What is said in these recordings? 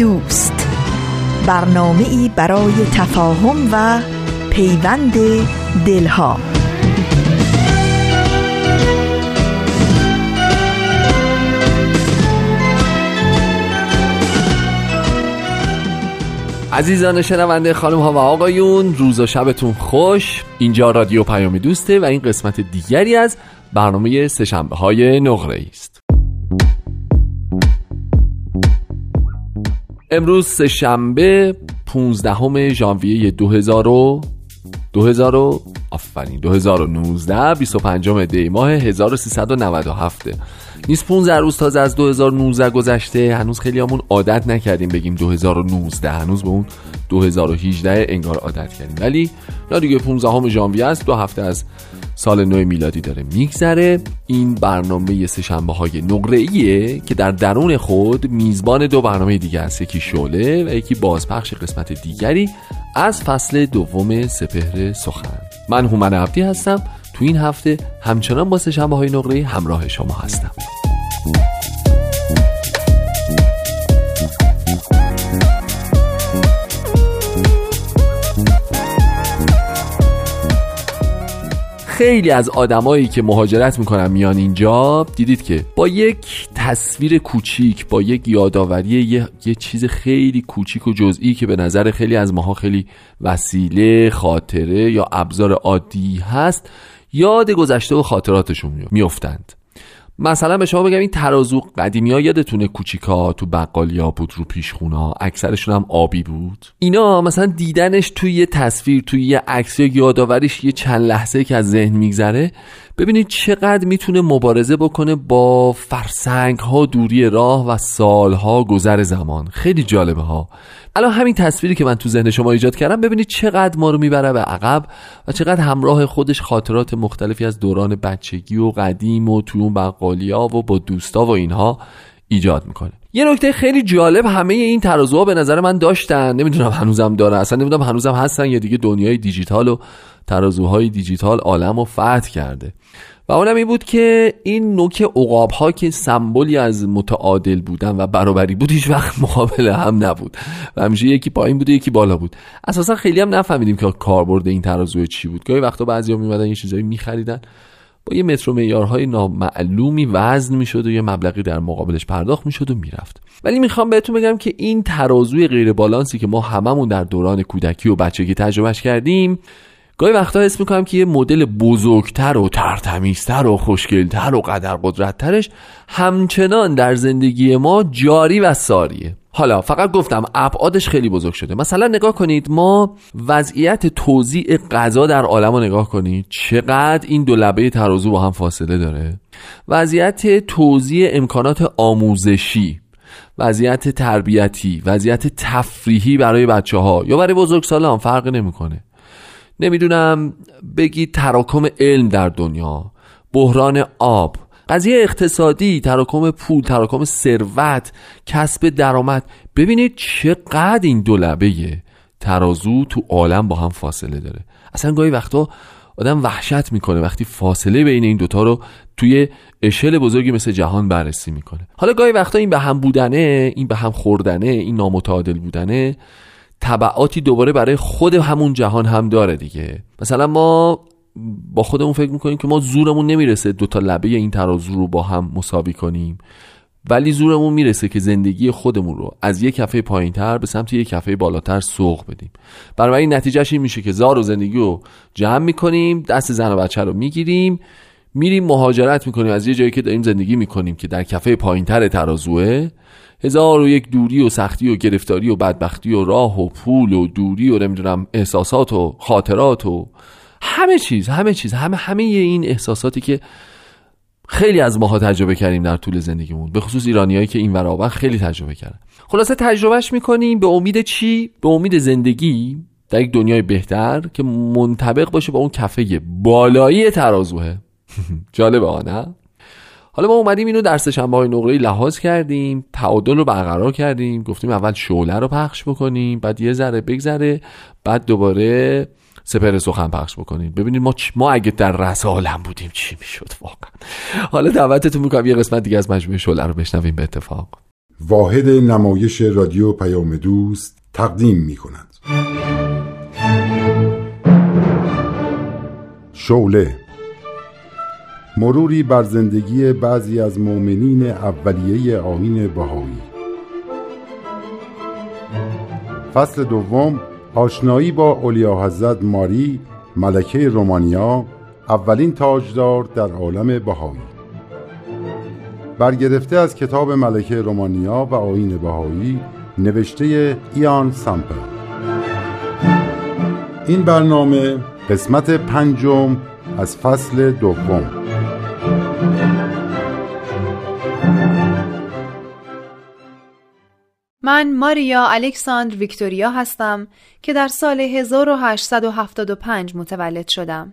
دوست. برنامه ای برای تفاهم و پیوند دلها. عزیزان شنونده خانم ها و آقایون روز و شبتون خوش. اینجا رادیو پیام دوسته و این قسمت دیگری از برنامه سهشنبه های نقره است. امروز سهشنبه 15 ژانویه 2000 2000 آفرین 2019 25 دی ماه 1397 نیست 15 روز تازه از 2019 گذشته هنوز خیلی همون عادت نکردیم بگیم 2019 هنوز به اون 2018 انگار عادت کردیم. ولی یا دیگه 15 ژانویه است دو هفته از سال نو میلادی داره میگذره. این برنامه سه شنبه های نقره که در درون خود میزبان دو برنامه دیگه است یکی شعله و یکی بازپخش قسمت دیگری از فصل دوم سپهر سخن. من هومن عبدی هستم. تو این هفته همچنان با سه شنبه های نقره همراه شما هستم. خیلی از آدمایی که مهاجرت می‌کنن میان اینجا دیدید که با یک تصویر کوچیک با یک یادآوری یه،, یه چیز خیلی کوچیک و جزئی که به نظر خیلی از ماها خیلی وسیله خاطره یا ابزار عادی هست یاد گذشته و خاطراتشون میفتند مثلا به شما بگم این ترازو قدیمی ها یادتونه کوچیکا تو بقالیا بود رو پیشخونا اکثرشون هم آبی بود. اینا مثلا دیدنش توی یه تصویر توی یه عکس یا یادآوریش یه چند لحظه که از ذهن میگذره. ببینید چقدر می‌تونه مبارزه بکنه با فرسنگ ها دوری راه و سالها گذر زمان. خیلی جالبه ها. الان همین تصویری که من تو ذهن شما ایجاد کردم ببینید چقدر ما رو می‌بره به عقب و چقدر همراه خودش خاطرات مختلفی از دوران بچگی و قدیم و تو اون بقالیا و با دوستا و اینها ایجاد می‌کنه. یه نکته خیلی جالب همه این ترازوها به نظر من داشتن. نمی‌دونم هنوزم داره اصلا نمی‌دونم هنوزم هستن یا دیگه دنیای دیجیتال و ترازوهای دیجیتال عالم و فتح کرده. و اونم این بود که این نوک عقاب ها که سمبولی از متعادل بودن و برابری بود هیچ وقت مقابل هم نبود. و همیشه یکی پایین بود و یکی بالا بود. اساسا خیلی هم نفهمیدیم که کاربرد این ترازو چی بود. گاهی وقتا بعضیا میمدن یه چیزایی میخریدن. با یه متر و معیارهای نامعلومی وزن می‌شد و یه مبلغی در مقابلش پرداخت می‌شد و می‌رفت. ولی می‌خوام بهتون بگم که این ترازوی غیر بالانسی که ما هممون در دوران کودکی و بچگی تجربهش کردیم گاهی وقتا حس می‌کنم که یه مدل بزرگتر و ترتمیزتر و خوشگلتر و قدر قدرتترش همچنان در زندگی ما جاری و ساریه. حالا فقط گفتم ابعادش خیلی بزرگ شده. مثلا نگاه کنید ما وضعیت توزیع غذا در عالم رو نگاه کنید. چقدر این دو لبه ترازو با هم فاصله داره. وضعیت توزیع امکانات آموزشی وضعیت تربیتی وضعیت تفریحی برای بچه ها یا برای بزرگسالان فرق نمی‌کنه. نمی‌دونم بگید تراکم علم در دنیا بحران آب قضیه اقتصادی تراکم پول تراکم ثروت کسب درآمد. ببینید چقدر این دو لبه ترازو تو عالم با هم فاصله داره. اصلا گاهی وقتا آدم وحشت می‌کنه وقتی فاصله بین این دوتا رو توی اشل بزرگی مثل جهان بررسی می‌کنه. حالا گاهی وقتا این به هم بودنه این به هم خوردنه این نامتعادل بودنه. طبعاتی دوباره برای خود همون جهان هم داره دیگه. مثلا ما با خودمون فکر می‌کنیم که ما زورمون نمی‌رسه دوتا لبه این ترازو رو با هم مساوی کنیم. ولی زورمون می‌رسه که زندگی خودمون رو از یک کفه پایین تر به سمت یک کفه بالاتر سوق بدیم. برای این نتیجهش این میشه که زار و زندگی رو جمع می‌کنیم دست زن و بچه رو می‌گیریم میریم مهاجرت می‌کنیم از یه جایی که داریم زندگی می‌کنیم که در کفه پایین تر ترازوه. هزار و یک دوری و سختی و گرفتاری و بدبختی و راه و پول و دوری و نمی‌دونم احساسات و خاطرات و همه چیز همه چیز همه همه این احساساتی که خیلی از ماها تجربه کردیم در طول زندگیمون به خصوص ایرانیایی که این ورابن خیلی تجربه کردن. خلاصه تجربهش می‌کنیم به امید چی؟ به امید زندگی در یک دنیای بهتر که منطبق باشه با اون کفه بالایی ترازوه. جالبه نه؟ حالا ما اومدیم اینو در سهشنبه های نقره لحاظ کردیم تعادل رو برقرار کردیم گفتیم اول شعله رو پخش بکنیم بعد یه ذره بگذره بعد دوباره سپر سخن پخش بکنیم. ببینید ما ما اگه در رأس عالم بودیم چی می‌شد واقعا. حالا دعوتتون می‌کنم یه قسمت دیگه از مجموعه شعله رو بشنویم به اتفاق. واحد نمایش رادیو پیام دوست تقدیم می کند شوله مروری بر زندگی بعضی از مؤمنین اولیه آین بهایی. فصل دوم آشنایی با اولیا حضرت ماری ملکه رومانیا اولین تاجدار در عالم بهایی. برگرفته از کتاب ملکه رومانیا و آین بهایی نوشته ایان سامپل. این برنامه قسمت پنجم از فصل دوم. من ماریا الکساندر ویکتوریا هستم که در سال 1875 متولد شدم.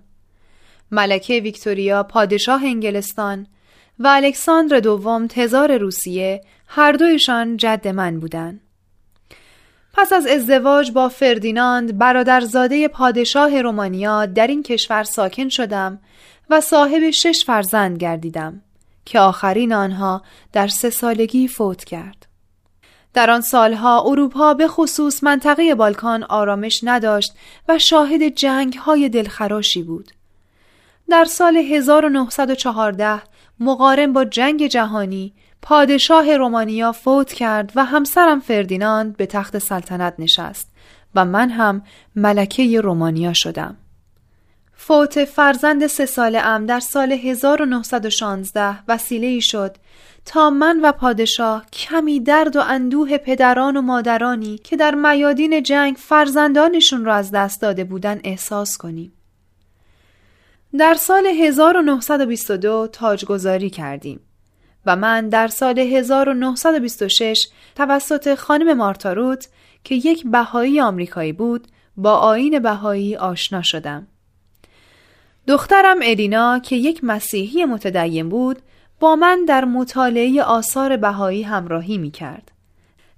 ملکه ویکتوریا پادشاه انگلستان و الکساندر دوم تزار روسیه هر دویشان جد من بودند. پس از ازدواج با فردیناند برادرزاده پادشاه رومانیا در این کشور ساکن شدم و صاحب شش فرزند گردیدم که آخرین آنها در سه سالگی فوت کرد. در آن سالها اروپا به خصوص منطقه بالکان آرامش نداشت و شاهد جنگ های دلخراشی بود. در سال 1914 مقارن با جنگ جهانی پادشاه رومانیا فوت کرد و همسرم فردیناند به تخت سلطنت نشست و من هم ملکه رومانیا شدم. فوت فرزند سه ساله ام در سال 1916 وسیله ای شد تا من و پادشاه کمی درد و اندوه پدران و مادرانی که در میادین جنگ فرزندانشون را از دست داده بودن احساس کنیم. در سال 1922 تاجگذاری کردیم و من در سال 1926 توسط خانم مارتاروت که یک بهایی آمریکایی بود با آین بهایی آشنا شدم. دخترم الینا که یک مسیحی متدین بود با من در مطالعه آثار بهایی همراهی می کرد.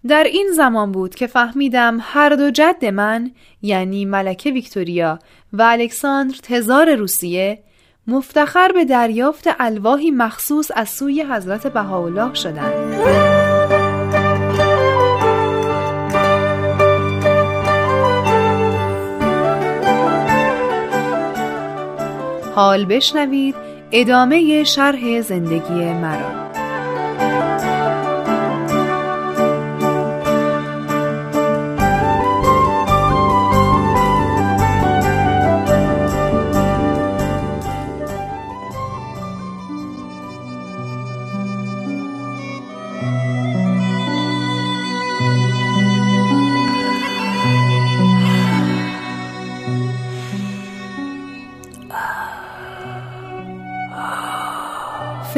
در این زمان بود که فهمیدم هر دو جد من یعنی ملکه ویکتوریا و الکساندر تزار روسیه مفتخر به دریافت الواحی مخصوص از سوی حضرت بهاءالله شدند. حال بشنوید ادامه شرح زندگی مرا.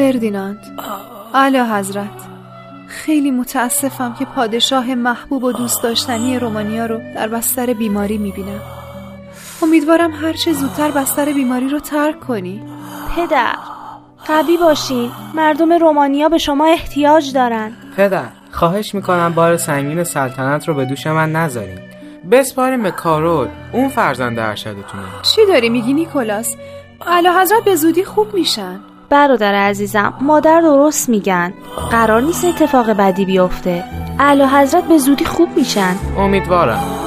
فردیناند. اعلی حضرت خیلی متاسفم که پادشاه محبوب و دوست داشتنی رومانیا رو در بستر بیماری می‌بینم. امیدوارم هرچه زودتر بستر بیماری رو ترک کنی. پدر قوی باشین. مردم رومانیا به شما احتیاج دارن. پدر خواهش می‌کنم بار سنگین سلطنت رو به دوش من نذارین. بسپاریم به کارول اون فرزند ارشدتونه. چی داری؟ میگی نیکولاس؟ اعلی حضرت به زودی خوب میشن. برادر عزیزم مادر درست میگن. قرار نیست اتفاق بدی بیفته. اعلی حضرت به زودی خوب میشن. امیدوارم.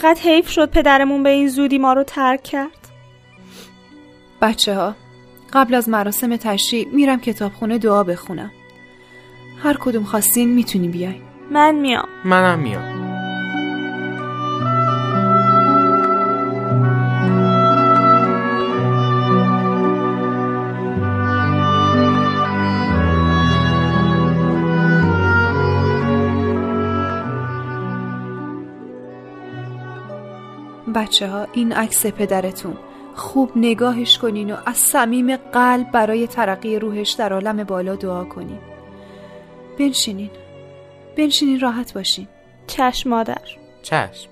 چقدر حیف شد پدرمون به این زودی ما رو ترک کرد. بچه ها قبل از مراسم تشریع میرم کتابخونه دعا بخونم. هر کدوم خواستین می‌تونی بیاین. من میام. منم میام. بچه ها این عکس پدرتون. خوب نگاهش کنین و از صمیم قلب برای ترقی روحش در عالم بالا دعا کنین. بنشینین. بنشینین راحت باشین. چشم مادر. چشم.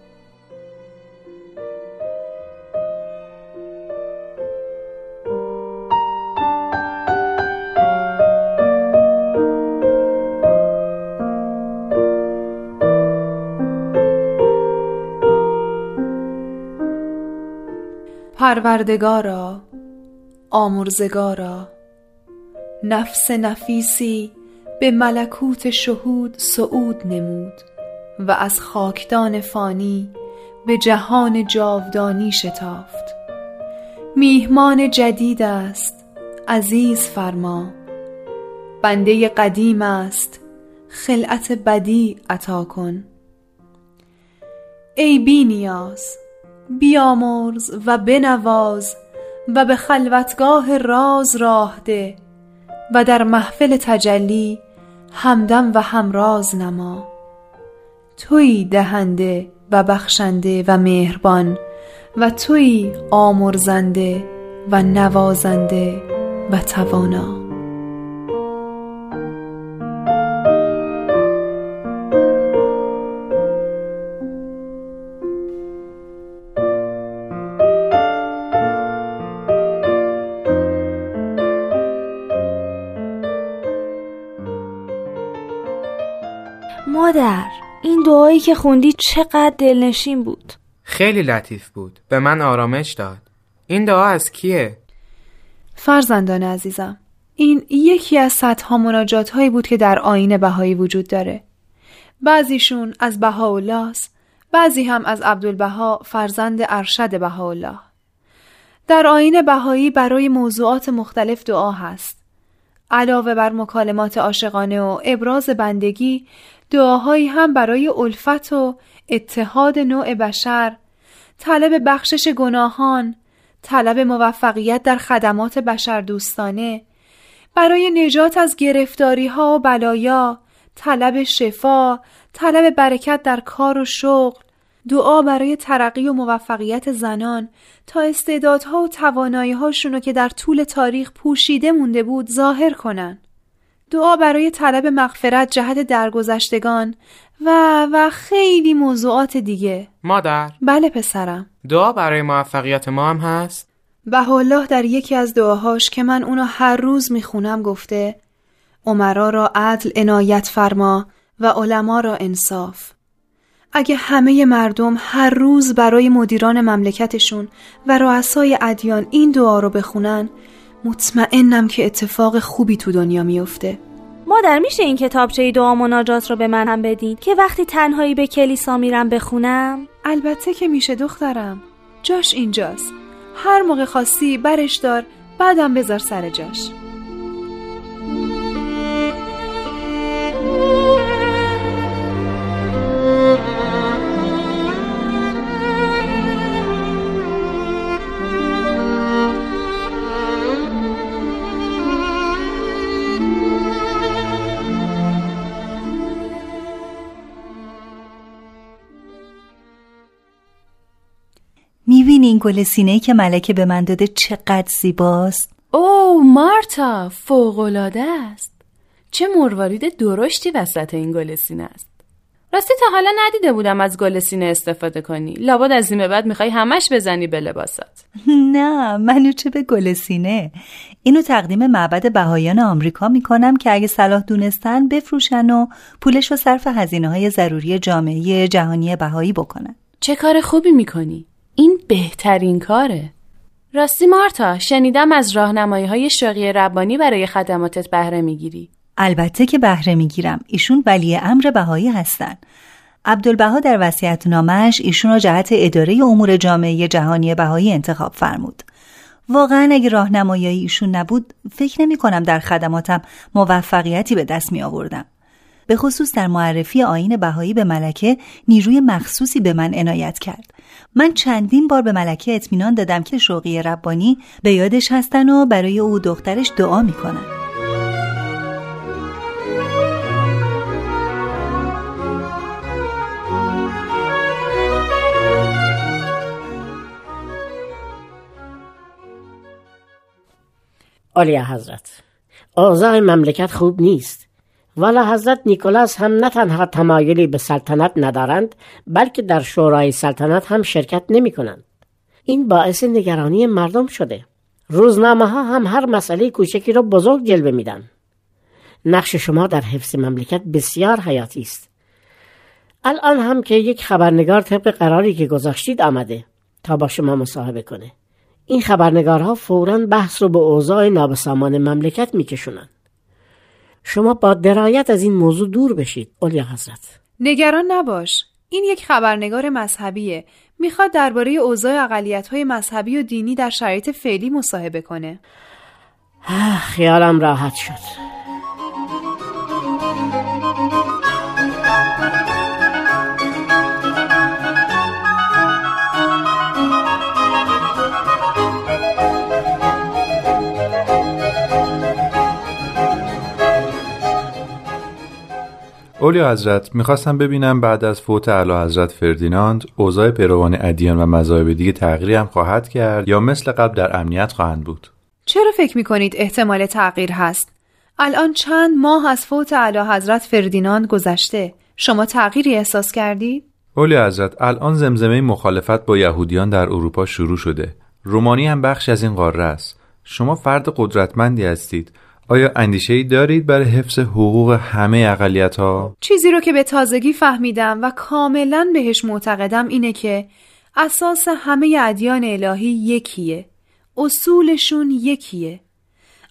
پروردگارا آمرزگارا. نفس نفیسی به ملکوت شهود صعود نمود و از خاکدان فانی به جهان جاودانی شتافت. میهمان جدید است عزیز فرما. بنده قدیم است خلعت بدی عطا کن. ای بی نیاز بیامرز و بنواز و به خلوتگاه راز راه ده و در محفل تجلی همدم و همراز نما. توی دهنده و بخشنده و مهربان و توی آمرزنده و نوازنده و توانا. مادر این دعایی که خوندی چقدر دلنشین بود. خیلی لطیف بود. به من آرامش داد. این دعا از کیه؟ فرزندان عزیزم این یکی از صدها مناجات هایی بود که در آین بهایی وجود داره. بعضیشون از بهاءالله بعضی هم از عبدالبها فرزند ارشد بهاءالله. در آین بهایی برای موضوعات مختلف دعا هست. علاوه بر مکالمات عاشقانه و ابراز بندگی دعاهایی هم برای الفت و اتحاد نوع بشر طلب بخشش گناهان طلب موفقیت در خدمات بشر دوستانه برای نجات از گرفتاری ها و بلایا طلب شفا طلب برکت در کار و شغل دعا برای ترقی و موفقیت زنان تا استعدادها و توانایی هاشونو که در طول تاریخ پوشیده مونده بود ظاهر کنن دعا برای طلب مغفرت جهت درگذشتگان و و خیلی موضوعات دیگه. مادر. بله پسرم. دعا برای موفقیت ما هم هست؟ به الله در یکی از دعاهاش که من اونو هر روز می‌خونم گفته عمرا را عدل عنایت فرما و علما را انصاف. اگه همه مردم هر روز برای مدیران مملکتشون و رؤسای ادیان این دعا رو بخونن مطمئنم که اتفاق خوبی تو دنیا میفته مادر میشه این کتابچه دعا مناجات رو به من هم بدین؟ که وقتی تنهایی به کلیسا میرم بخونم؟ البته که میشه دخترم. جاش اینجاست. هر موقع خواستی برش دار بعدم بذار سر جاش. این گل سینه که ملکه به من داده چقدر زیباست. او مارتا فوقالعاده است. چه مروارید درشتی وسط این گل سینه است. راستی تا حالا ندیده بودم از گل سینه استفاده کنی. لابد از این بعد می‌خوای همش بزنی به لباست نه منو چه به گل سینه. اینو تقدیم معبد بهایان آمریکا می‌کنم که اگه صلاح دونستن بفروشن و پولش رو صرف هزینه های ضروری جامعه جهانی بهایی بکنن. چه کار خوبی می‌کنی؟ این بهترین کاره. راستی مارتا شنیدم از راهنمایی های شاقی ربانی برای خدماتت بهره می‌گیری. البته که بهره می‌گیرم. ایشون ولی امر بهایی هستن. عبدالبها در وسیعت نامش ایشون را جهت اداره امور جامعه جهانی بهایی انتخاب فرمود. واقعا اگه راهنمایی ایشون نبود فکر نمی کنم در خدماتم موفقیتی به دست می آوردم به خصوص در معرفی آین بهایی به ملکه نیروی مخصوصی به من عنایت کرد. من چندین بار به ملکه اطمینان دادم که شوقی ربانی به یادش هستن و برای او دخترش دعا می‌کنن. عالی حضرت اوضاع مملکت خوب نیست. والا حضرت نیکولاس هم نه تنها تمایلی به سلطنت ندارند بلکه در شورای سلطنت هم شرکت نمی کنند. این باعث نگرانی مردم شده. روزنامه ها هم هر مسئله کوچکی را بزرگ جلوه میدن. نقش شما در حفظ مملکت بسیار حیاتی است. الان هم که یک خبرنگار طبق قراری که گذاشتید آمده تا با شما مصاحبه کنه. این خبرنگارها فورا بحث رو به اوضاع نابسامان مملکت میکشونن شما با درایت از این موضوع دور بشید اولیا حضرت. نگران نباش. این یک خبرنگار مذهبیه. می‌خواد درباره اوضاع اقلیت های مذهبی و دینی در شرایط فعلی مصاحبه کنه. خیالم راحت شد. اولیا حضرت می‌خواستم ببینم بعد از فوت اعلی حضرت فردیناند اوضاع پیروان ادیان و مذاهب دیگه تغییری هم خواهد کرد یا مثل قبل در امنیت خواهند بود؟ چرا فکر می‌کنید احتمال تغییر هست؟ الان چند ماه از فوت اعلی حضرت فردیناند گذشته. شما تغییری احساس کردید؟ اولیا حضرت الان زمزمه مخالفت با یهودیان در اروپا شروع شده. رومانی هم بخش از این قاره است. شما فرد قدرتمندی هستید. آیا اندیشه ای دارید برای حفظ حقوق همه اقلیت ها؟ چیزی رو که به تازگی فهمیدم و کاملا بهش معتقدم اینه که اساس همه ادیان الهی یکیه. اصولشون یکیه.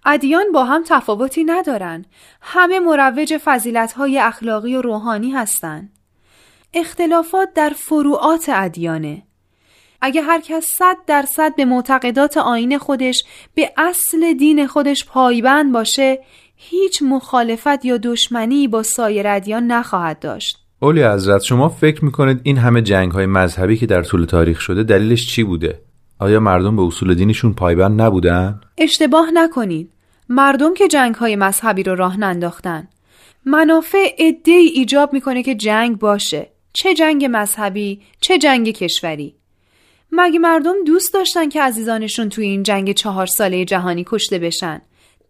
ادیان با هم تفاوتی ندارن. همه مروج فضیلت های اخلاقی و روحانی هستن. اختلافات در فروعات ادیانه. اگه هر کس صد درصد به معتقدات آین خودش به اصل دین خودش پایبند باشه هیچ مخالفت یا دشمنی با سایر ادیان نخواهد داشت. اولی حضرت شما فکر می‌کنید این همه جنگ های مذهبی که در طول تاریخ شده دلیلش چی بوده؟ آیا مردم به اصول دینشون پایبند نبودن؟ اشتباه نکنید مردم که جنگ های مذهبی رو راه ننداختن. منافع عده ایجاب می‌کنه که جنگ باشه. چه جنگ مذهبی چه جنگ کشوری. مگه مردم دوست داشتن که عزیزانشون توی این جنگ چهار ساله جهانی کشته بشن؟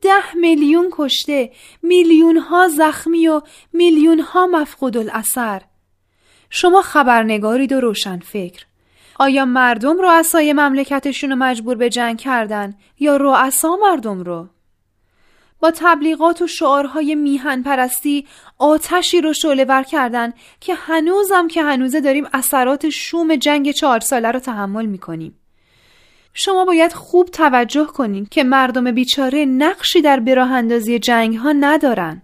ده میلیون کشته میلیون ها زخمی و میلیون ها مفقود الاثر شما خبرنگارید و روشن فکر. آیا مردم رؤسای مملکتشون رو مجبور به جنگ کردن یا رؤسا مردم رو؟ با تبلیغات و شعارهای میهن پرستی آتشی رو شعله ور کردن که هنوزم که هنوزه داریم اثرات شوم جنگ چهار ساله رو تحمل می‌کنیم. شما باید خوب توجه کنین که مردم بیچاره نقشی در براه اندازی جنگ ها ندارن.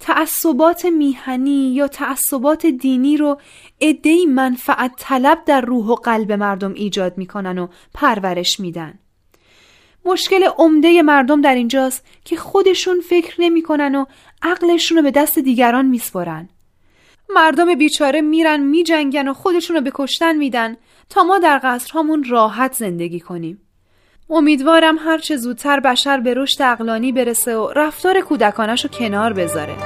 تعصبات میهنی یا تعصبات دینی رو عدهای منفعت طلب در روح و قلب مردم ایجاد می‌کنن و پرورش میدن. مشکل عمده مردم در اینجاست که خودشون فکر نمی‌کنن و عقلشون رو به دست دیگران میسپرن. مردم بیچاره میرن میجنگن و خودشون رو به کشتن میدن تا ما در قصرهامون راحت زندگی کنیم. امیدوارم هرچه زودتر بشر به رشد اقلانی برسه و رفتار کودکانش رو کنار بذاره.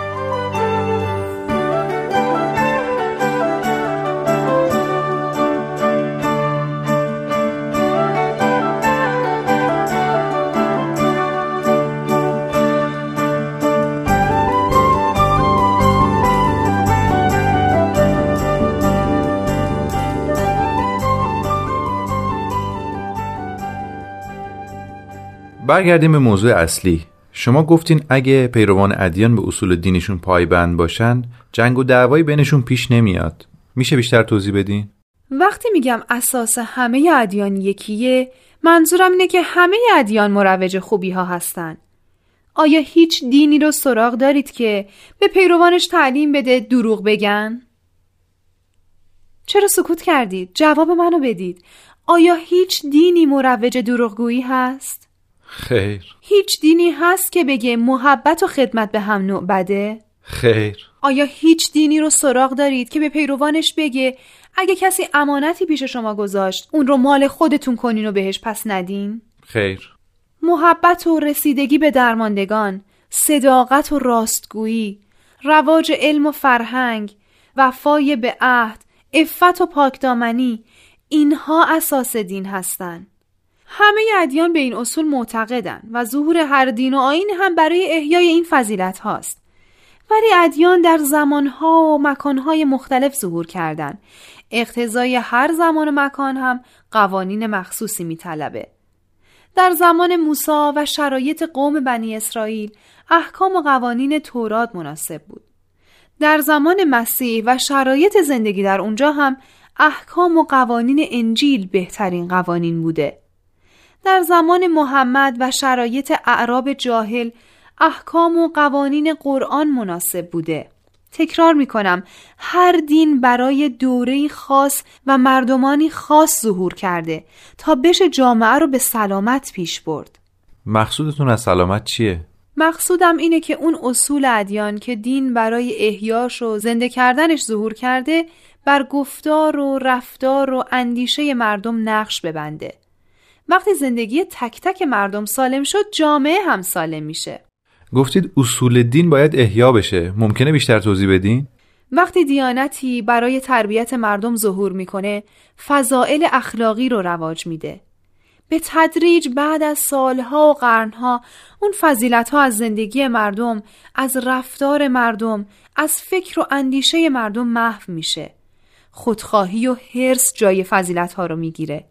برگردیم به موضوع اصلی شما گفتین اگه پیروان ادیان به اصول دینشون پایبند باشن جنگ و دعوایی بینشون پیش نمیاد میشه بیشتر توضیح بدین وقتی میگم اساس همه ادیان یکیه منظورم اینه که همه ادیان مروج خوبی ها هستن آیا هیچ دینی رو سراغ دارید که به پیروانش تعلیم بده دروغ بگن؟ چرا سکوت کردید؟ جواب منو بدید. آیا هیچ دینی مروج دروغگویی هست؟ خیر هیچ دینی هست که بگه محبت و خدمت به هم نوع بده؟ خیر آیا هیچ دینی رو سراغ دارید که به پیروانش بگه اگه کسی امانتی پیش شما گذاشت اون رو مال خودتون کنین و بهش پس ندین؟ خیر محبت و رسیدگی به درماندگان صداقت و راستگویی رواج علم و فرهنگ وفای به عهد افت و پاکدامنی اینها اساس دین هستند همه ادیان به این اصول معتقدن و ظهور هر دین و آین هم برای احیای این فضیلت هاست. ولی ادیان در زمانها و مکانهای مختلف ظهور کردند. اقتضای هر زمان و مکان هم قوانین مخصوصی میطلبه. در زمان موسی و شرایط قوم بنی اسرائیل احکام و قوانین تورات مناسب بود. در زمان مسیح و شرایط زندگی در اونجا هم احکام و قوانین انجیل بهترین قوانین بوده. در زمان محمد و شرایط اعراب جاهل احکام و قوانین قرآن مناسب بوده. تکرار می کنم هر دین برای دوره خاص و مردمانی خاص ظهور کرده تا بشه جامعه رو به سلامت پیش برد. مقصودتون از سلامت چیه؟ مقصودم اینه که اون اصول ادیان که دین برای احیاش و زنده کردنش ظهور کرده بر گفتار و رفتار و اندیشه مردم نقش ببنده. وقتی زندگی تک تک مردم سالم شد جامعه هم سالم میشه. گفتید اصول دین باید احیا بشه. ممکنه بیشتر توضیح بدین؟ وقتی دیانتی برای تربیت مردم ظهور می‌کنه فضائل اخلاقی رو رواج میده. به تدریج بعد از سالها و قرنها اون فضیلت ها از زندگی مردم از رفتار مردم از فکر و اندیشه مردم محو میشه. خودخواهی و حرس جای فضیلت ها رو می‌گیره.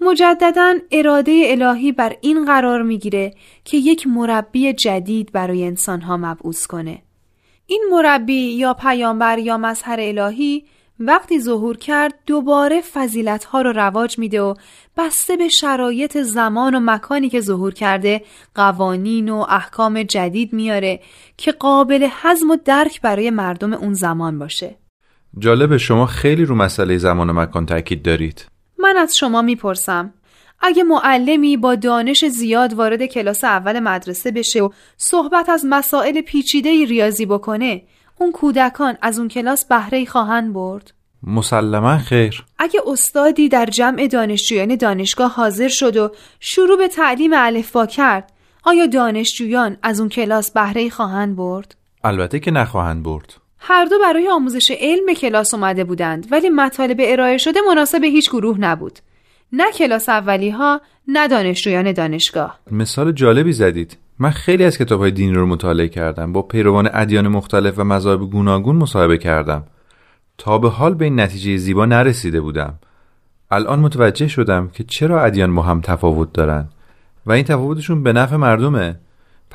مجددا اراده الهی بر این قرار می‌گیره که یک مربی جدید برای انسان ها مبعوث کنه. این مربی یا پیامبر یا مظهر الهی وقتی ظهور کرد دوباره فضیلت ها رو رواج میده و بسته به شرایط زمان و مکانی که ظهور کرده قوانین و احکام جدید میاره که قابل حزم و درک برای مردم اون زمان باشه. جالب شما خیلی رو مسئله زمان و مکان تاکید دارید. من از شما می‌پرسم اگه معلمی با دانش زیاد وارد کلاس اول مدرسه بشه و صحبت از مسائل پیچیده ریاضی بکنه اون کودکان از اون کلاس بهره خواهند برد؟ مسلما خیر. اگه استادی در جمع دانشجویان دانشگاه حاضر شد و شروع به تعلیم الفبا کرد آیا دانشجویان از اون کلاس بهره خواهند برد؟ البته که نخواهند برد. هر دو برای آموزش علم کلاس اومده بودند ولی مطالب ارائه شده مناسب هیچ گروه نبود. نه کلاس اولی ها نه دانشجویان دانشگاه. مثال جالبی زدید. من خیلی از کتاب های دینی رو مطالعه کردم با پیروان ادیان مختلف و مذاهب گوناگون مصاحبه کردم. تا به حال به این نتیجه زیبا نرسیده بودم. الان متوجه شدم که چرا ادیان با هم تفاوت دارن. و این تفاوتشون به نفع مردمه.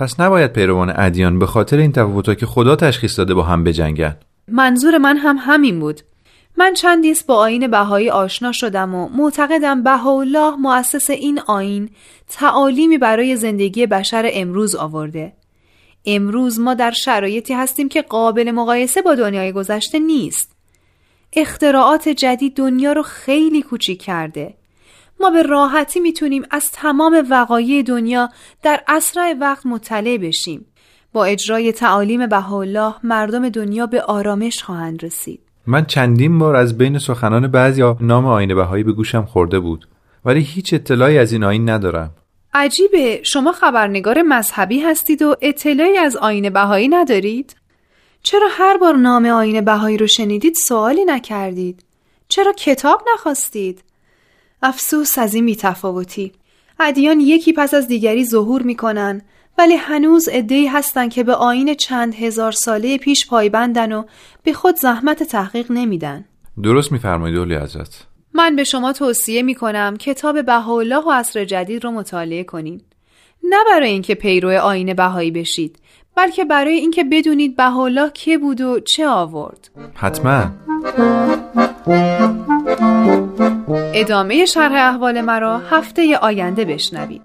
پس نباید پیروان ادیان به خاطر این تفاوتها که خدا تشخیص داده با هم بجنگن منظور من هم همین بود. من چندیست با آین بهایی آشنا شدم و معتقدم بهاءالله مؤسس این آین تعالیمی برای زندگی بشر امروز آورده. امروز ما در شرایطی هستیم که قابل مقایسه با دنیای گذشته نیست. اختراعات جدید دنیا رو خیلی کوچیک کرده. ما به راحتی می‌تونیم از تمام وقایع دنیا در اسرع وقت مطلع بشیم با اجرای تعالیم بهاءالله مردم دنیا به آرامش خواهند رسید من چندین بار از بین سخنان بعضی نام آین بهایی به گوشم خورده بود ولی هیچ اطلاعی از این آین ندارم عجیبه شما خبرنگار مذهبی هستید و اطلاعی از آین بهایی ندارید؟ چرا هر بار نام آین بهایی رو شنیدید سوالی نکردید؟ چرا کتاب نخواستید؟ افسوس از این بیتفاوتی. ادیان یکی پس از دیگری ظهور می‌کنن ولی هنوز عدهای هستن که به آین چند هزار ساله پیش پایبندن و به خود زحمت تحقیق نمیدن. درست میفرمایید اولی حضرت. من به شما توصیه می کنم کتاب بهاءالله و عصر جدید رو مطالعه کنید نه برای اینکه پیرو آین بهایی بشید. بلکه برای اینکه بدونید بهاءالله که بود و چه آورد. حتما. ادامه شرح احوال مرا هفته آینده بشنوید.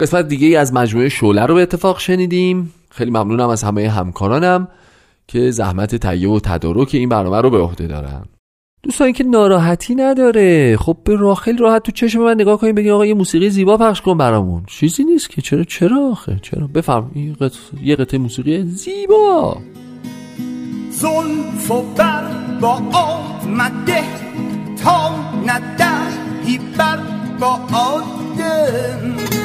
قسمت دیگه ای از مجموعه شوله رو به اتفاق شنیدیم. خیلی ممنونم از همه همکارانم که زحمت تهیه و تدارک این برنامه رو به عهده دارم دوستان که ناراحتی نداره. خب به راه خیلی راحت تو چشم من نگاه کنیم بگین آقا یه موسیقی زیبا پخش کن برامون. چیزی نیست که. چرا چرا آخه؟ چرا؟ بفهم یه قطعه موسیقی زیبا. زلف و بر با آمده تا ندهی بر با آدم.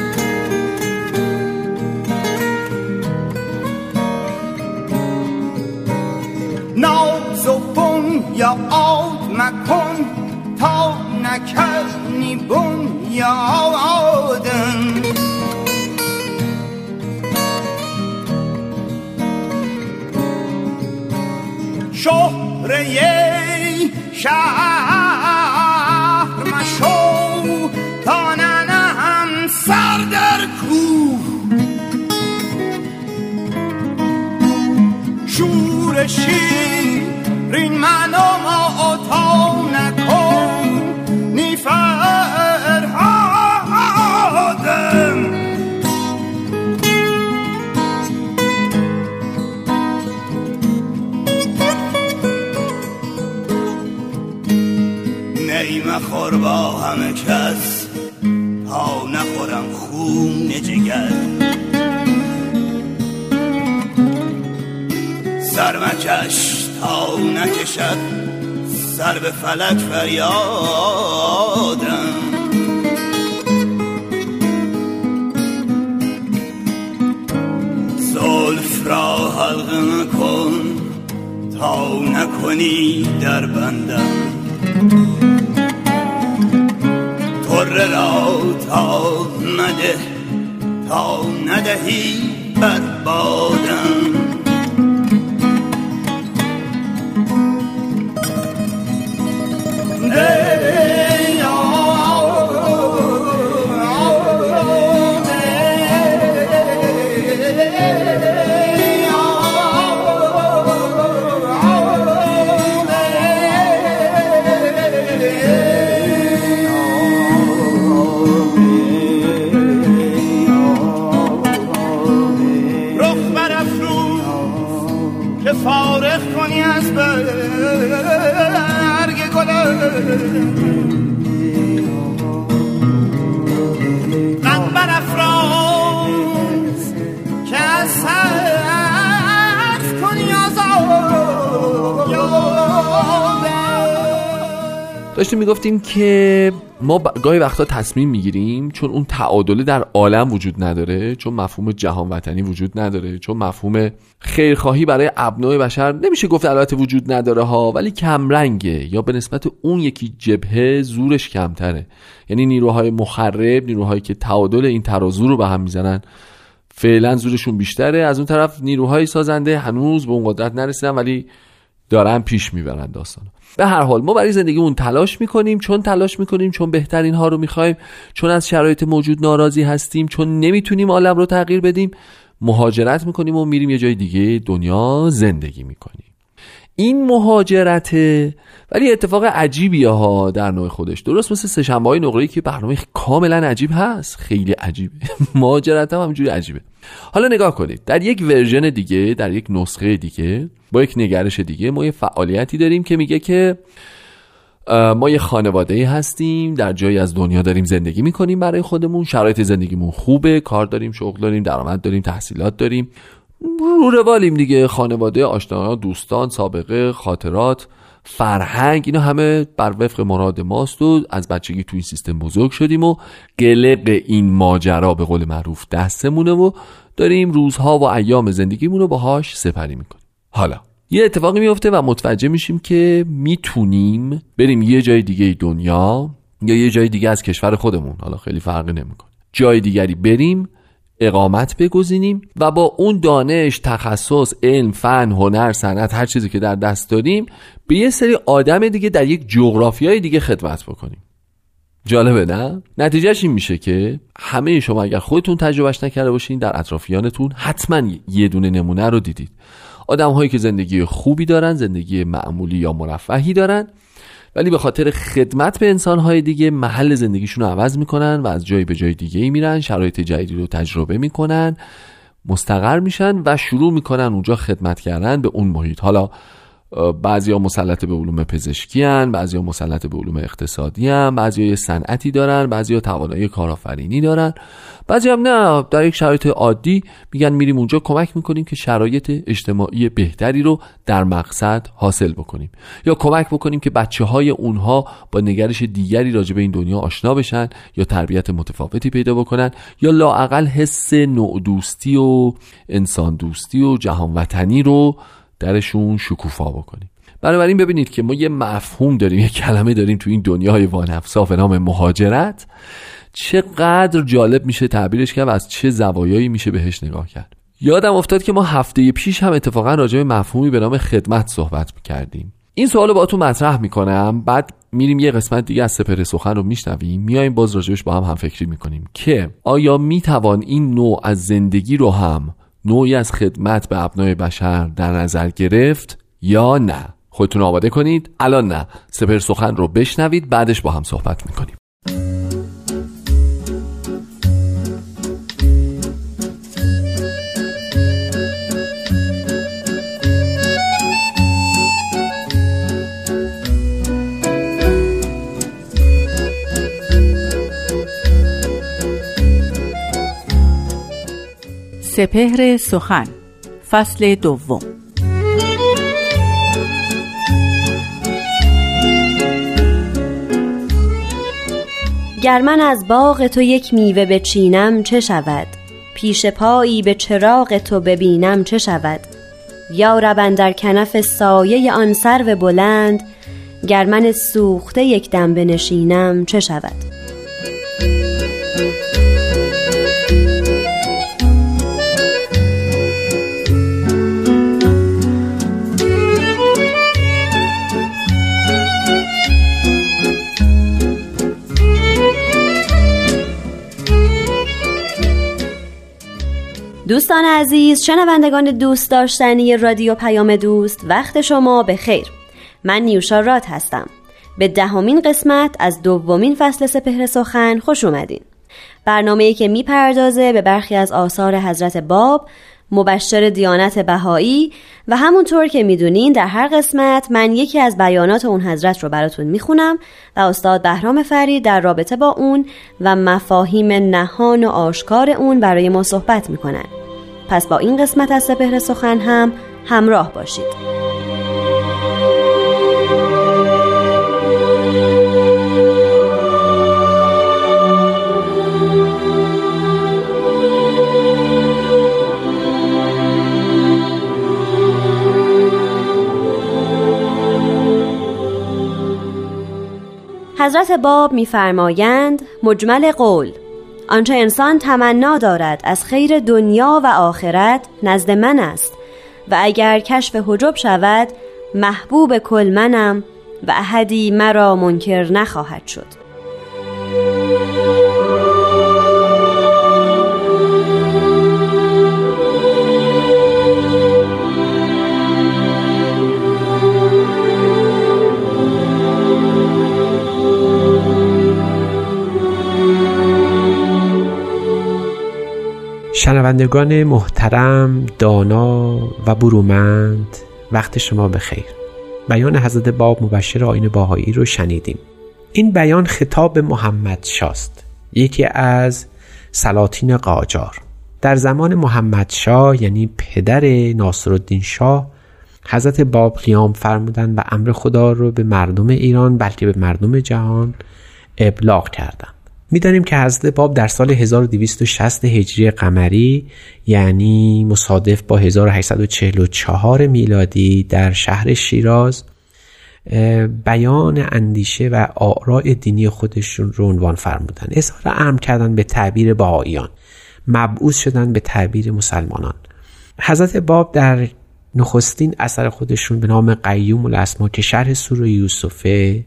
yaradım شهره شهر مشو تا ننهم سر در کوه. شور نیمه خور با همه کس. تا نخورم خون جگر. سر مکش تا نکشد. سر به فلک فریادم. زلف را حلقه مکن تا نکنی در بندم. طره را تا نده تا ندهی بر بادم. داشتیم می‌گفتیم که ما گاهی وقتا تصمیم می‌گیریم چون اون تعادله در عالم وجود نداره چون مفهوم جهان وطنی وجود نداره چون مفهوم خیرخواهی برای ابنای بشر نمیشه گفت البته وجود نداره ها ولی کمرنگه یا به نسبت اون یکی جبهه زورش کمتره. یعنی نیروهای مخرب نیروهایی که تعادل این ترازو رو به هم می‌زنن فعلا زورشون بیشتره. از اون طرف نیروهای سازنده هنوز به اون قدرت نرسیدن ولی دارن پیش می‌برن داستان به هر حال ما برای زندگیمون تلاش می‌کنیم. چون تلاش می‌کنیم چون بهترین ها رو می‌خوایم چون از شرایط موجود ناراضی هستیم چون نمی‌تونیم عالم رو تغییر بدیم مهاجرت می‌کنیم و میریم یه جای دیگه دنیا زندگی می‌کنیم. این مهاجرته. ولی اتفاق عجیبیه ها در نوع خودش. درست مثل سهشنبه های نقره که برنامه کاملا عجیب هست. خیلی عجیبه. مهاجرت هم همجوری عجیبه. حالا نگاه کنید. در یک ورژن دیگه در یک نسخه دیگه با یک نگرش دیگه ما یه فعالیتی داریم که میگه که ما یه خانواده هستیم در جایی از دنیا داریم زندگی می‌کنیم برای خودمون. شرایط زندگیمون خوبه کار داریم شغل داریم درآمد داریم تحصیلات داریم. رو روالیم دیگه. خانواده آشنا دوستان سابقه خاطرات فرهنگ اینا همه بر وفق مراد ماست و از بچگی تو این سیستم بزرگ شدیم و قلق این ماجرا به قول معروف دستمونه و داریم روزها و ایام زندگیمون رو باهاش سپری می‌کنیم. حالا یه اتفاقی میفته و متوجه میشیم که می‌تونیم بریم یه جای دیگه دنیا یا یه جای دیگه از کشور خودمون. حالا خیلی فرقی نمی‌کنه. جای دیگری بریم اقامت بگزینیم و با اون دانش تخصص علم فن هنر صنعت هر چیزی که در دست داریم به یه سری آدم دیگه در یک جغرافیای دیگه خدمت بکنیم. جالبه نه؟ نتیجهش این میشه که همه شما اگر خودتون تجربهش نکرده باشین در اطرافیانتون حتما یه دونه نمونه رو دیدید. آدم هایی که زندگی خوبی دارن زندگی معمولی یا مرفهی دارن ولی به خاطر خدمت به انسانهای دیگه محل زندگیشون رو عوض می‌کنن و از جایی به جای دیگه میرن شرایط جدیدی رو تجربه می‌کنن مستقر میشن و شروع می‌کنن اونجا خدمت کردن به اون محیط. حالا بعضی ها مسلط به علوم پزشکی هن بعضی ها مسلط به علوم اقتصادی هن بعضی ها صنعتی دارن بعضی ها توانایی کارآفرینی دارن. بعضی هم نه در یک شرایط عادی میگن میریم اونجا کمک می‌کنیم که شرایط اجتماعی بهتری رو در مقصد حاصل بکنیم. یا کمک بکنیم که بچه های اونها با نگرش دیگری راجع به این دنیا آشنا بشن یا تربیت متفاوتی پیدا بکنن یا لاعقل حس نوع دوستی و انسان دوستی و جهان وطنی رو درشون شکوفا بکنیم. بنابراین ببینید که ما یه مفهوم داریم یه کلمه داریم تو این دنیای وانفسا به نام مهاجرت. چقدر جالب میشه تعبیرش کرد و از چه زوایایی میشه بهش نگاه کرد. یادم افتاد که ما هفته پیش هم اتفاقا راجع به مفهومی به نام خدمت صحبت کردیم. این سوال رو با تو مطرح می‌کنم. بعد میریم یه قسمت دیگه از سپر سخن رو میشنویم. میایم باز راجبش با هم هم فکری می‌کنیم که آیا می‌توان این نوع از زندگی رو هم نوعی از خدمت به ابنای بشر در نظر گرفت یا نه؟ خودتون آماده کنید. الان نه. سپر سخن رو بشنوید بعدش با هم صحبت می‌کنیم. سپهر سخن فصل دوم. گر من از باغ تو یک میوه بچینم چه شود؟ پیش پایی به چراغ تو ببینم چه شود؟ یا رب در کنف سایه آن سرو بلند گر من سوخته یک دم بنشینم چه شود؟ دوستان عزیز شنوندگان دوست داشتنی رادیو پیام دوست وقت شما به خیر. من نیوشا رات هستم. به دهمین قسمت از دومین فصل سپهر سخن خوش اومدین. برنامه که می‌پردازه به برخی از آثار حضرت باب مبشر دیانت بهایی و همونطور که می‌دونین در هر قسمت من یکی از بیانات اون حضرت رو براتون می‌خونم و استاد بهرام فرید در رابطه با اون و مفاهیم نهان و آشکار اون برای ما صحبت می‌کنن. پس با این قسمت از سپهر سخن هم همراه باشید. حضرت باب میفرمایند مجمل قول آنچه انسان تمنا دارد از خیر دنیا و آخرت نزد من است و اگر کشف حجب شود محبوب کل منم و احدی مرا منکر نخواهد شد. شنوندگان محترم دانا و برومند وقت شما بخیر. بیان حضرت باب مبشر آین باهایی رو شنیدیم. این بیان خطاب محمد شاست. یکی از سلاطین قاجار. در زمان محمد شاه یعنی پدر ناصرالدین شاه حضرت باب قیام فرمودن و امر خدا رو به مردم ایران بلکه به مردم جهان ابلاغ کردند. می‌دانیم که حضرت باب در سال 1260 هجری قمری یعنی مصادف با 1844 میلادی در شهر شیراز بیان اندیشه و آراء دینی خودشون رو عنوان فرمودن. اظهار امر کردن به تعبیر بهاییان مبعوث شدن به تعبیر مسلمانان. حضرت باب در نخستین اثر خودشون به نام قیوم الاسما که شرح سوره یوسفه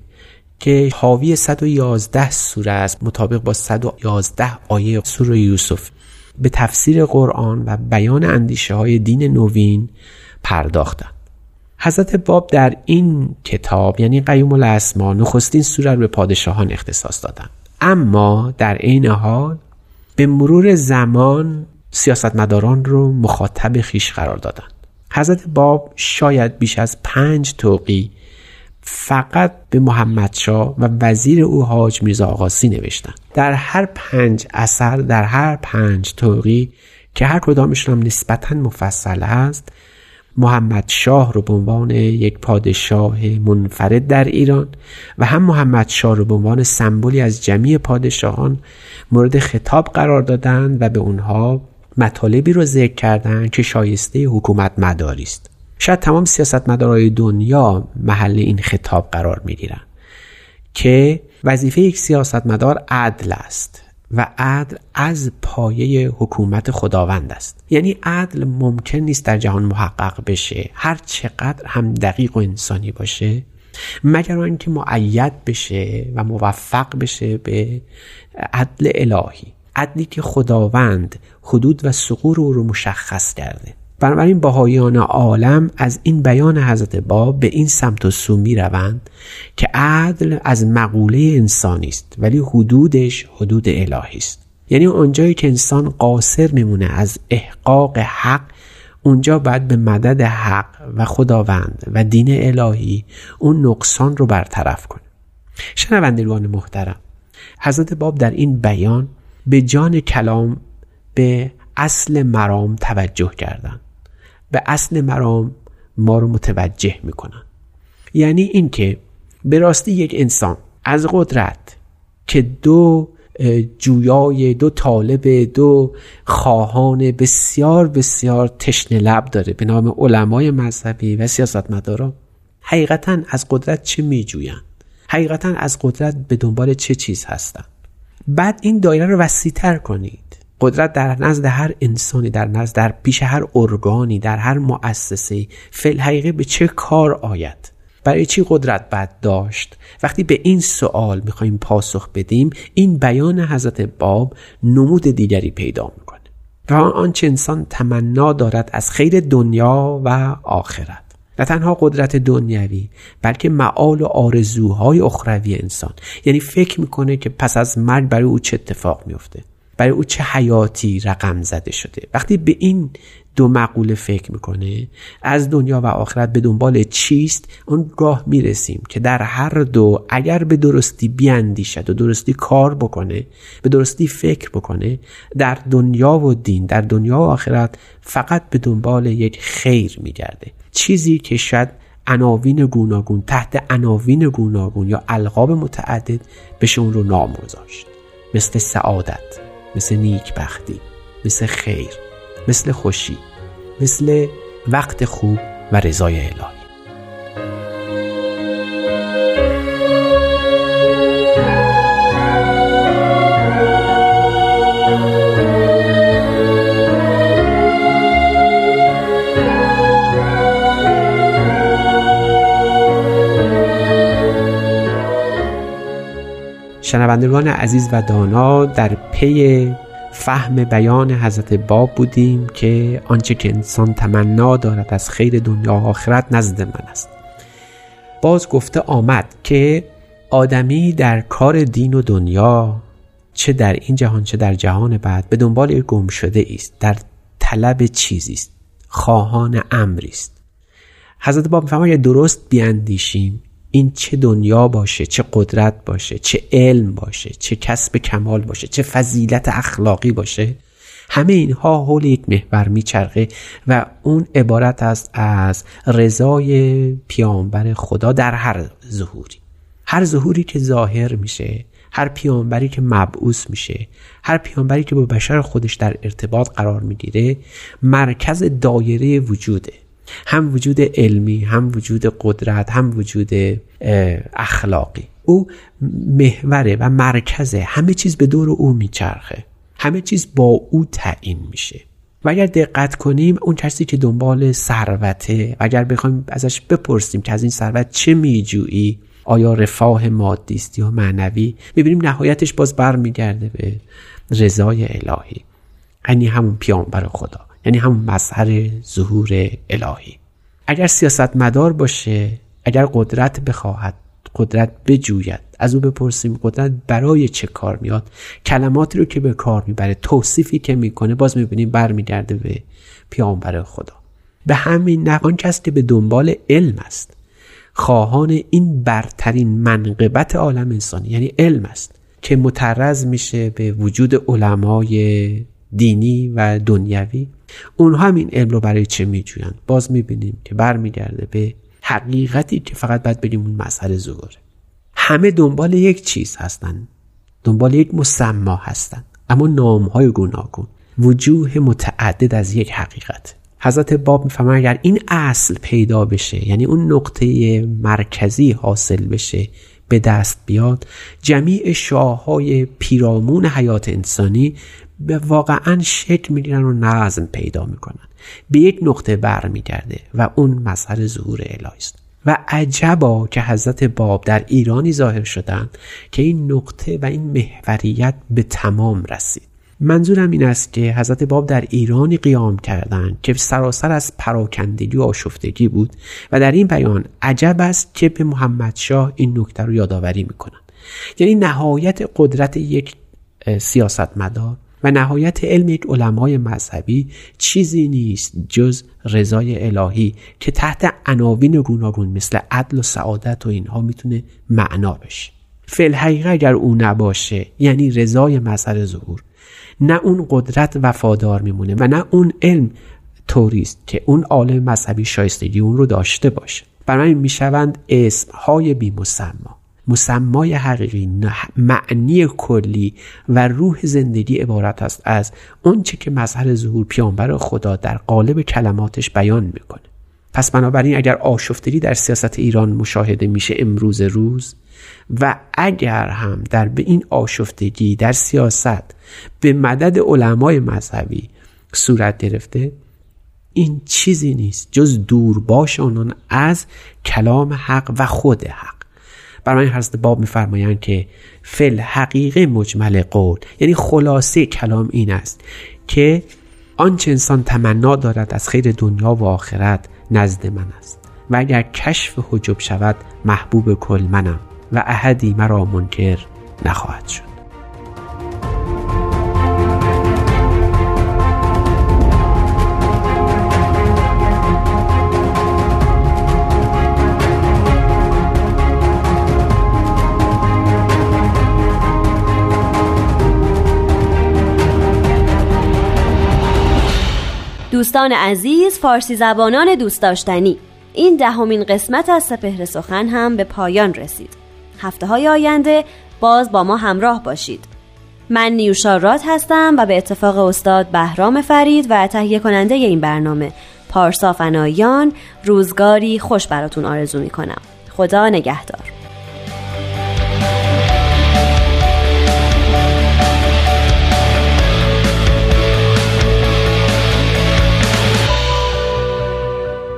که حاوی 111 سوره است مطابق با 111 آیه سوره یوسف. به تفسیر قرآن و بیان اندیشه های دین نوین پرداختند. حضرت باب در این کتاب یعنی قیوم الاسما نخستین سوره رو به پادشاهان اختصاص دادند. اما در عین حال به مرور زمان سیاستمداران رو مخاطب خیش قرار دادند. حضرت باب شاید بیش از پنج توقی فقط به محمد شا و وزیر او حاج میرزا آقاسی نوشتن. در هر پنج اثر در هر پنج توقی که هر کدامشون هم نسبتا مفصل است محمد شاه رو به عنوان یک پادشاه منفرد در ایران و هم محمد شاه رو به عنوان سمبولی از جمعی پادشاهان مورد خطاب قرار دادند و به اونها مطالبی رو ذکر کردند که شایسته حکومت مداری است. شاید تمام سیاستمدارای دنیا محل این خطاب قرار می‌گیرن که وظیفه یک سیاستمدار عدل است و عدل از پایه حکومت خداوند است. یعنی عدل ممکن نیست در جهان محقق بشه هر چقدر هم دقیق و انسانی باشه مگر آنکه معید بشه و موفق بشه به عدل الهی. عدلی که خداوند حدود و سقور او رو مشخص کرده. بنابراین باهایان عالم از این بیان حضرت باب به این سمت و سو می روند که عدل از مقوله انسانی است ولی حدودش حدود الهی است. یعنی اونجایی که انسان قاصر میمونه از احقاق حق اونجا باید به مدد حق و خداوند و دین الهی اون نقصان رو برطرف کنه. شنوندگان محترم حضرت باب در این بیان به جان کلام به اصل مرام توجه کردند. به اصل مرام ما رو متوجه می‌کنن. یعنی اینکه به راستی یک انسان از قدرت که دو جویای دو طالب دو خواهان بسیار بسیار تشنه لب داره به نام علمای مذهبی و سیاستمداران حقیقتا از قدرت چه میجوین حقیقتا از قدرت به دنبال چه چیز هستن بعد این دایره رو وسیعتر کنید. قدرت در نزد هر انسانی در نزد در پیش هر ارگانی در هر مؤسسه فل حقیقه به چه کار آید؟ برای چی قدرت بد داشت؟ وقتی به این سوال می‌خوایم پاسخ بدیم این بیان حضرت باب نمود دیگری پیدا می‌کنه و آنچه انسان تمنا دارد از خیر دنیا و آخرت. نه تنها قدرت دنیوی بلکه معال و آرزوهای اخروی انسان. یعنی فکر می‌کنه که پس از مرگ برای او چه اتفاق میفته برای او چه حیاتی رقم زده شده. وقتی به این دو مقوله فکر می‌کنه از دنیا و آخرت به دنبال چیست؟ اون گاه می‌رسیم که در هر دو اگر به درستی بیاندیشد و درستی کار بکنه به درستی فکر بکنه در دنیا و دین در دنیا و آخرت فقط به دنبال یک خیر میگرده. چیزی که شاید عناوین گوناگون تحت عناوین گوناگون یا القاب متعدد بشه اون رو نام گذاشت. مثل سعادت. مثل نیکبختی مثل خیر مثل خوشی مثل وقت خوب و رضای الهی. شنوندگان عزیز و دانا در پی فهم بیان حضرت باب بودیم که آنچه که انسان تمنا دارد از خیر دنیا و آخرت نزد من است. باز گفته آمد که آدمی در کار دین و دنیا چه در این جهان چه در جهان بعد به دنبال گم شده است در طلب چیزی است خواهان امری است. حضرت باب میفرماید درست بیاندیشیم این چه دنیا باشه چه قدرت باشه چه علم باشه چه کسب کمال باشه چه فضیلت اخلاقی باشه همه اینها حول یک محور میچرخه و اون عبارت است از رضای پیامبر خدا در هر ظهوری. هر ظهوری که ظاهر میشه هر پیامبری که مبعوث میشه هر پیامبری که با بشر خودش در ارتباط قرار می‌گیره مرکز دایره وجوده. هم وجود علمی هم وجود قدرت هم وجود اخلاقی. او محوره و مرکزه. همه چیز به دور او میچرخه. همه چیز با او تعیین میشه. و اگر دقت کنیم اون کسی که دنبال ثروته و اگر بخوایم ازش بپرسیم که از این ثروت چه میجویی آیا رفاه مادی است یا معنوی می‌بینیم نهایتش باز برمیگرده به رضای الهی. یعنی همون پیامبر خدا. یعنی همون مظهر ظهور الهی. اگر سیاست مدار باشه اگر قدرت بخواهد قدرت بجوید از او بپرسیم قدرت برای چه کار میاد؟ کلماتی رو که به کار می‌بره توصیفی که می‌کنه باز می‌بینیم برمیگرده به پیامبر خدا. به همین نه آن کس که به دنبال علم است. خواهان این برترین منقبت عالم انسانی یعنی علم است که مترز میشه به وجود علمای دینی و دنیوی. اونها هم این علم رو برای چه میجویند؟ باز می‌بینیم که برمیگرده به حقیقتی که فقط باید بگیم اون مسئله ظهوره. همه دنبال یک چیز هستند دنبال یک مسما هستند اما نام های گوناگون. وجوه متعدد از یک حقیقت. حضرت باب می‌فهمن اگر این اصل پیدا بشه یعنی اون نقطه مرکزی حاصل بشه به دست بیاد جمیع شاه های پیرامون حیات انسانی به واقعا شکل می‌گیرن و نظم پیدا می‌کنن. به یک نقطه برمیگرده و اون مظهر ظهور الهی است. و عجبا که حضرت باب در ایرانی ظاهر شدند که این نقطه و این محوریت به تمام رسید. منظورم این است که حضرت باب در ایرانی قیام کردند که سراسر از پراکندگی و آشفتگی بود و در این بیان عجب است که به محمد شاه این نکته رو یادآوری می‌کنند. یعنی نهایت قدرت یک سیاستمدار و نهایت علم یک علمای مذهبی چیزی نیست جز رضای الهی که تحت عناوین گوناگون مثل عدل و سعادت و اینها می‌تونه معنا بشه. فل حقیقه اگر او نباشه یعنی رضای مظهر ظهور نه اون قدرت وفادار میمونه و نه اون علم توریست که اون عالم مذهبی شایستگی اون رو داشته باشه. برای می‌شوند اسمهای بی مسما مسمای حقیقی معنی کلی و روح زندگی عبارت است از اونچه که مظهر ظهور پیانبر خدا در قالب کلماتش بیان می‌کنه. پس بنابراین اگر آشفتگی در سیاست ایران مشاهده میشه امروز روز و اگر هم در به این آشفتگی در سیاست به مدد علمای مذهبی صورت گرفته این چیزی نیست جز دورباش آنان از کلام حق و خود حق. برای حضرت باب میفرمایند که فل حقیقه مجمل قول. یعنی خلاصه کلام این است که آنچه انسان تمنا دارد از خیر دنیا و آخرت نزد من است. و اگر کشف حجب شود محبوب کل منم و احدی مرا منکر نخواهد شد. دوستان عزیز فارسی زبانان دوست داشتنی. این دهمین قسمت از سپهر سخن هم به پایان رسید. هفته های آینده باز با ما همراه باشید. من نیوشا راد هستم و به اتفاق استاد بهرام فرید و تهیه کننده این برنامه پارسا فنایان روزگاری خوش براتون آرزو می کنم خدا نگهدار.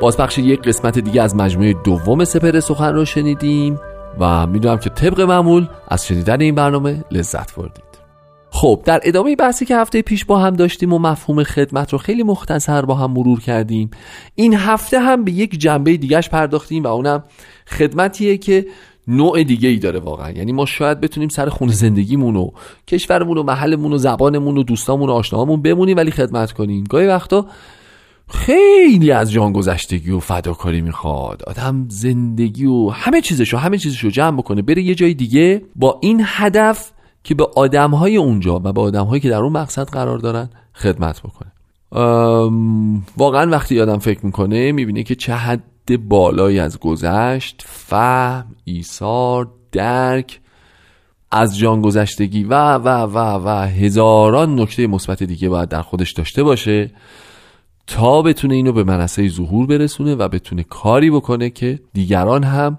بازپخش یک قسمت دیگه از مجموعه دوم سپر سخن رو شنیدیم و می‌دونم که طبق معمول از شنیدن این برنامه لذت بردید. خب در ادامه بحثی که هفته پیش با هم داشتیم و مفهوم خدمت رو خیلی مختصر با هم مرور کردیم این هفته هم به یک جنبه دیگهش پرداختیم و اونم خدمتیه که نوع دیگه ای داره واقعا. یعنی ما شاید بتونیم سر خون زندگیمون و کشورمون و محلمون و زبانمون و دوستامون و آشناهامون بمونیم ولی خدمت کنیم. گاهی وقتا خیلی از جان گذشتگی و فداکاری می‌خواد. آدم زندگی و همه چیزشو همه چیزشو جمع بکنه بره یه جای دیگه با این هدف که به آدمهای اونجا و به آدمهایی که در اون مقصد قرار دارن خدمت بکنه. واقعا وقتی آدم فکر می‌کنه می‌بینه که چه حد بالایی از گذشت فهم ایثار درک از جان گذشتگی و و و و هزاران نکته مثبت دیگه باید در خودش داشته باشه. تا بتونه اینو به منصه ظهور برسونه و بتونه کاری بکنه که دیگران هم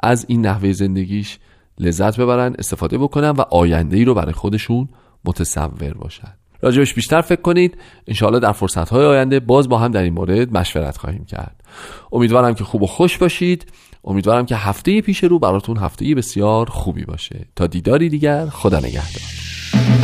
از این نحوه زندگیش لذت ببرن استفاده بکنن و آینده ای رو برای خودشون متصور باشن. راجبش بیشتر فکر کنید. انشاءالله در فرصت های آینده باز با هم در این مورد مشورت خواهیم کرد. امیدوارم که خوب و خوش باشید. امیدوارم که هفته پیش رو براتون هفته بسیار خوبی باشه. تا دیداری دیگر خدا نگهدار.